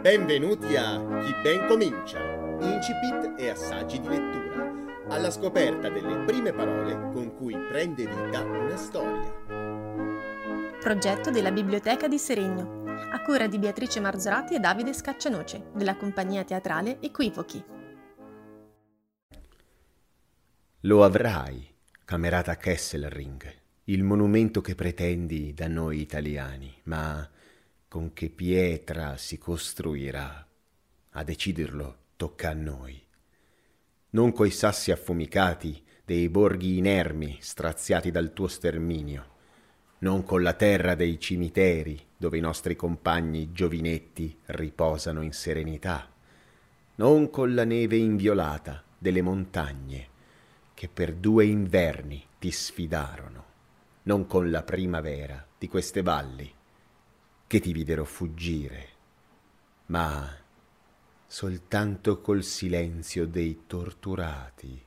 Benvenuti a Chi ben comincia, incipit e assaggi di lettura, alla scoperta delle prime parole con cui prende vita una storia. Progetto della Biblioteca di Seregno, a cura di Beatrice Marzorati e Davide Scaccianoce, della compagnia teatrale Equivochi. Lo avrai, camerata Kesselring, il monumento che pretendi da noi italiani, ma con che pietra si costruirà? A deciderlo tocca a noi. Non coi sassi affumicati dei borghi inermi straziati dal tuo sterminio, non con la terra dei cimiteri dove i nostri compagni giovinetti riposano in serenità, non con la neve inviolata delle montagne che per due inverni ti sfidarono, non con la primavera di queste valli che ti videro fuggire, ma soltanto col silenzio dei torturati,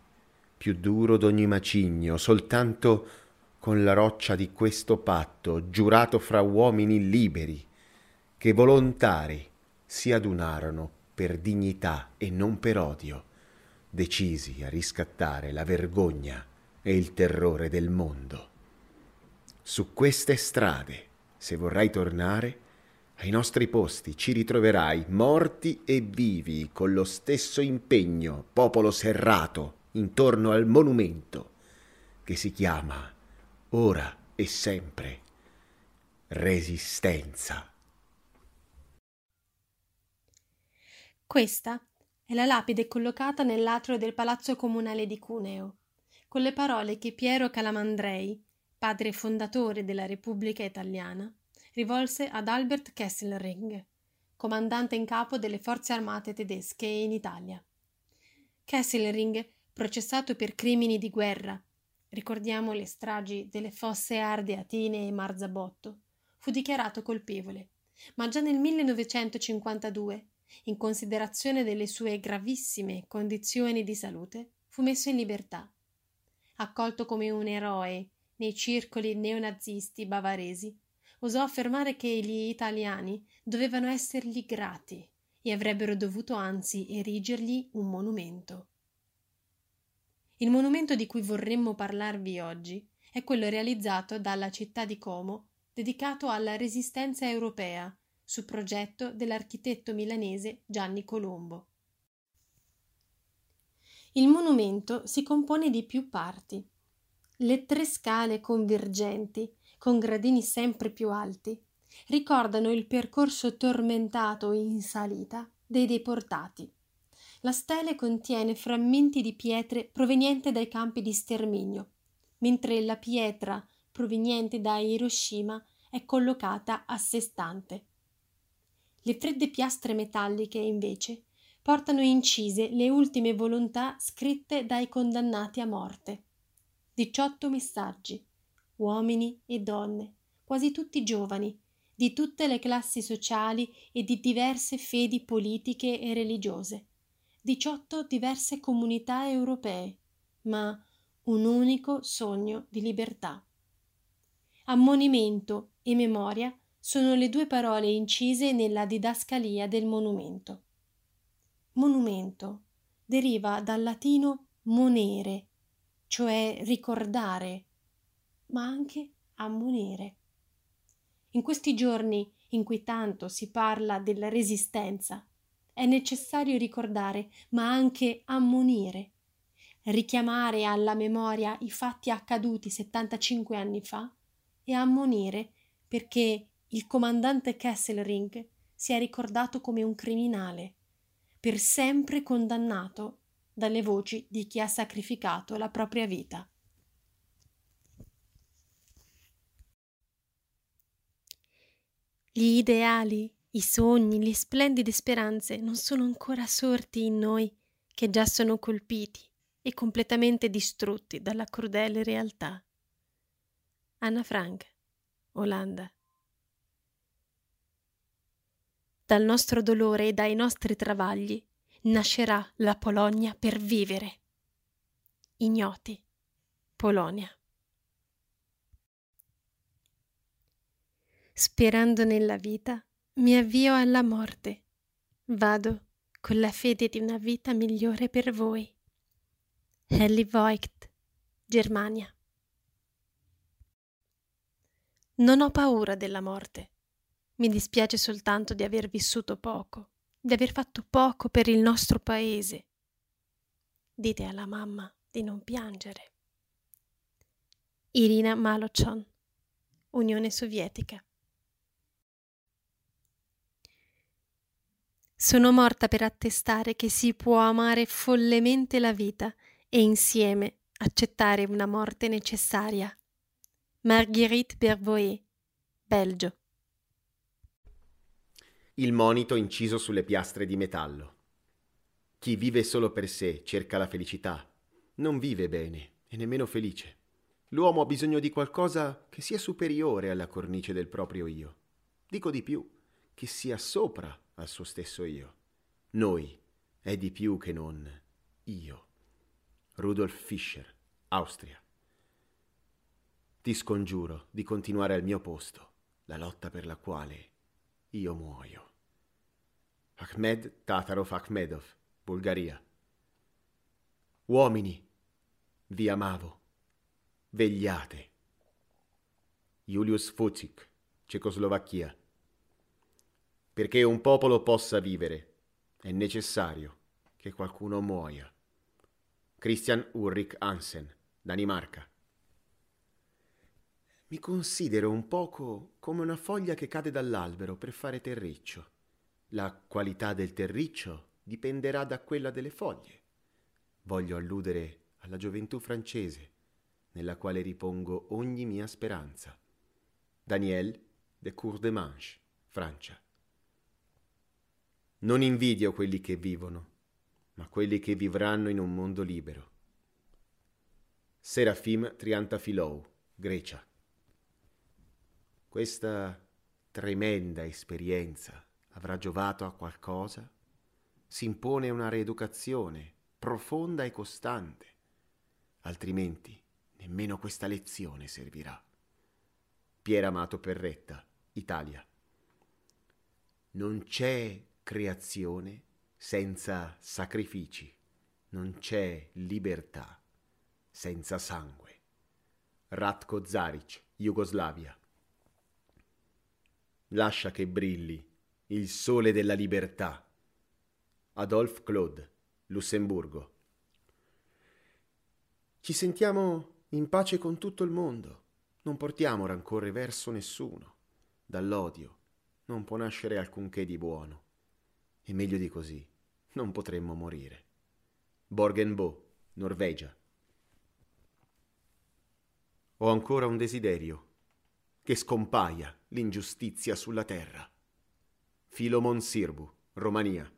più duro d'ogni macigno, soltanto con la roccia di questo patto giurato fra uomini liberi, che volontari si adunarono per dignità e non per odio, decisi a riscattare la vergogna e il terrore del mondo. Su queste strade se vorrai tornare, ai nostri posti ci ritroverai morti e vivi con lo stesso impegno, popolo serrato, intorno al monumento che si chiama ora e sempre Resistenza. Questa è la lapide collocata nell'atrio del Palazzo Comunale di Cuneo, con le parole che Piero Calamandrei, padre fondatore della Repubblica Italiana, rivolse ad Albert Kesselring, comandante in capo delle forze armate tedesche in Italia. Kesselring, processato per crimini di guerra, ricordiamo le stragi delle fosse Arde Atine e Marzabotto, fu dichiarato colpevole, ma già nel 1952, in considerazione delle sue gravissime condizioni di salute, fu messo in libertà. Accolto come un eroe nei circoli neonazisti bavaresi, osò affermare che gli italiani dovevano essergli grati e avrebbero dovuto anzi erigergli un monumento. Il monumento di cui vorremmo parlarvi oggi è quello realizzato dalla città di Como dedicato alla resistenza europea su progetto dell'architetto milanese Gianni Colombo. Il monumento si compone di più parti le tre scale convergenti, con gradini sempre più alti, ricordano il percorso tormentato in salita dei deportati. La stele contiene frammenti di pietre provenienti dai campi di sterminio, mentre la pietra proveniente da Hiroshima è collocata a sé stante. Le fredde piastre metalliche, invece, portano incise le ultime volontà scritte dai condannati a morte. 18 messaggi, uomini e donne, quasi tutti giovani, di tutte le classi sociali e di diverse fedi politiche e religiose, 18 diverse comunità europee, ma un unico sogno di libertà. Ammonimento e memoria sono le due parole incise nella didascalia del monumento. Monumento deriva dal latino monere, cioè ricordare, ma anche ammonire. In questi giorni in cui tanto si parla della resistenza, è necessario ricordare, ma anche ammonire, richiamare alla memoria i fatti accaduti 75 anni fa e ammonire perché il comandante Kesselring sia ricordato come un criminale, per sempre condannato dalle voci di chi ha sacrificato la propria vita. Gli ideali, i sogni, le splendide speranze non sono ancora sorti in noi, che già sono colpiti e completamente distrutti dalla crudele realtà. Anna Frank, Olanda. Dal nostro dolore e dai nostri travagli nascerà la Polonia per vivere. Ignoti, Polonia. Sperando nella vita, mi avvio alla morte. Vado con la fede di una vita migliore per voi. Helly Voigt, Germania. Non ho paura della morte. Mi dispiace soltanto di aver vissuto poco, di aver fatto poco per il nostro paese. Dite alla mamma di non piangere. Irina Malochon, Unione Sovietica. Sono morta per attestare che si può amare follemente la vita e insieme accettare una morte necessaria. Marguerite Bervoet, Belgio. Il monito inciso sulle piastre di metallo. Chi vive solo per sé cerca la felicità, non vive bene e nemmeno felice. L'uomo ha bisogno di qualcosa che sia superiore alla cornice del proprio io. Dico di più, che sia sopra al suo stesso io. Noi è di più che non io. Rudolf Fischer, Austria. Ti scongiuro di continuare al mio posto la lotta per la quale io muoio. Ahmed Tatarov Akhmedov, Bulgaria. Uomini, vi amavo. Vegliate. Julius Fucik, Cecoslovacchia. Perché un popolo possa vivere, è necessario che qualcuno muoia. Christian Ulrich Hansen, Danimarca. Mi considero un poco come una foglia che cade dall'albero per fare terriccio. La qualità del terriccio dipenderà da quella delle foglie. Voglio alludere alla gioventù francese, nella quale ripongo ogni mia speranza. Daniel de Cour-de-Manche, Francia. Non invidio quelli che vivono, ma quelli che vivranno in un mondo libero. Serafim Triantafilou, Grecia. Questa tremenda esperienza avrà giovato a qualcosa? Si impone una rieducazione profonda e costante, altrimenti nemmeno questa lezione servirà. Pier Amato Perretta, Italia. Non c'è creazione senza sacrifici, non c'è libertà senza sangue. Ratko Zaric, Jugoslavia. Lascia che brilli il sole della libertà. Adolphe Claude, Lussemburgo. Ci sentiamo in pace con tutto il mondo, non portiamo rancore verso nessuno. Dall'odio non può nascere alcunché di buono. E meglio di così, non potremmo morire. Borgenbo, Norvegia. Ho ancora un desiderio, che scompaia l'ingiustizia sulla terra. Filomon Sirbu, Romania.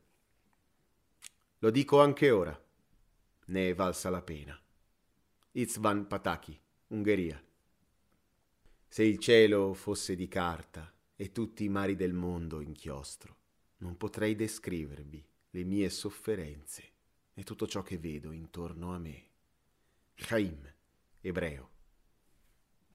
Lo dico anche ora, ne è valsa la pena. Itzvan Pataki, Ungheria. Se il cielo fosse di carta e tutti i mari del mondo inchiostro, non potrei descrivervi le mie sofferenze e tutto ciò che vedo intorno a me. Chaim, ebreo.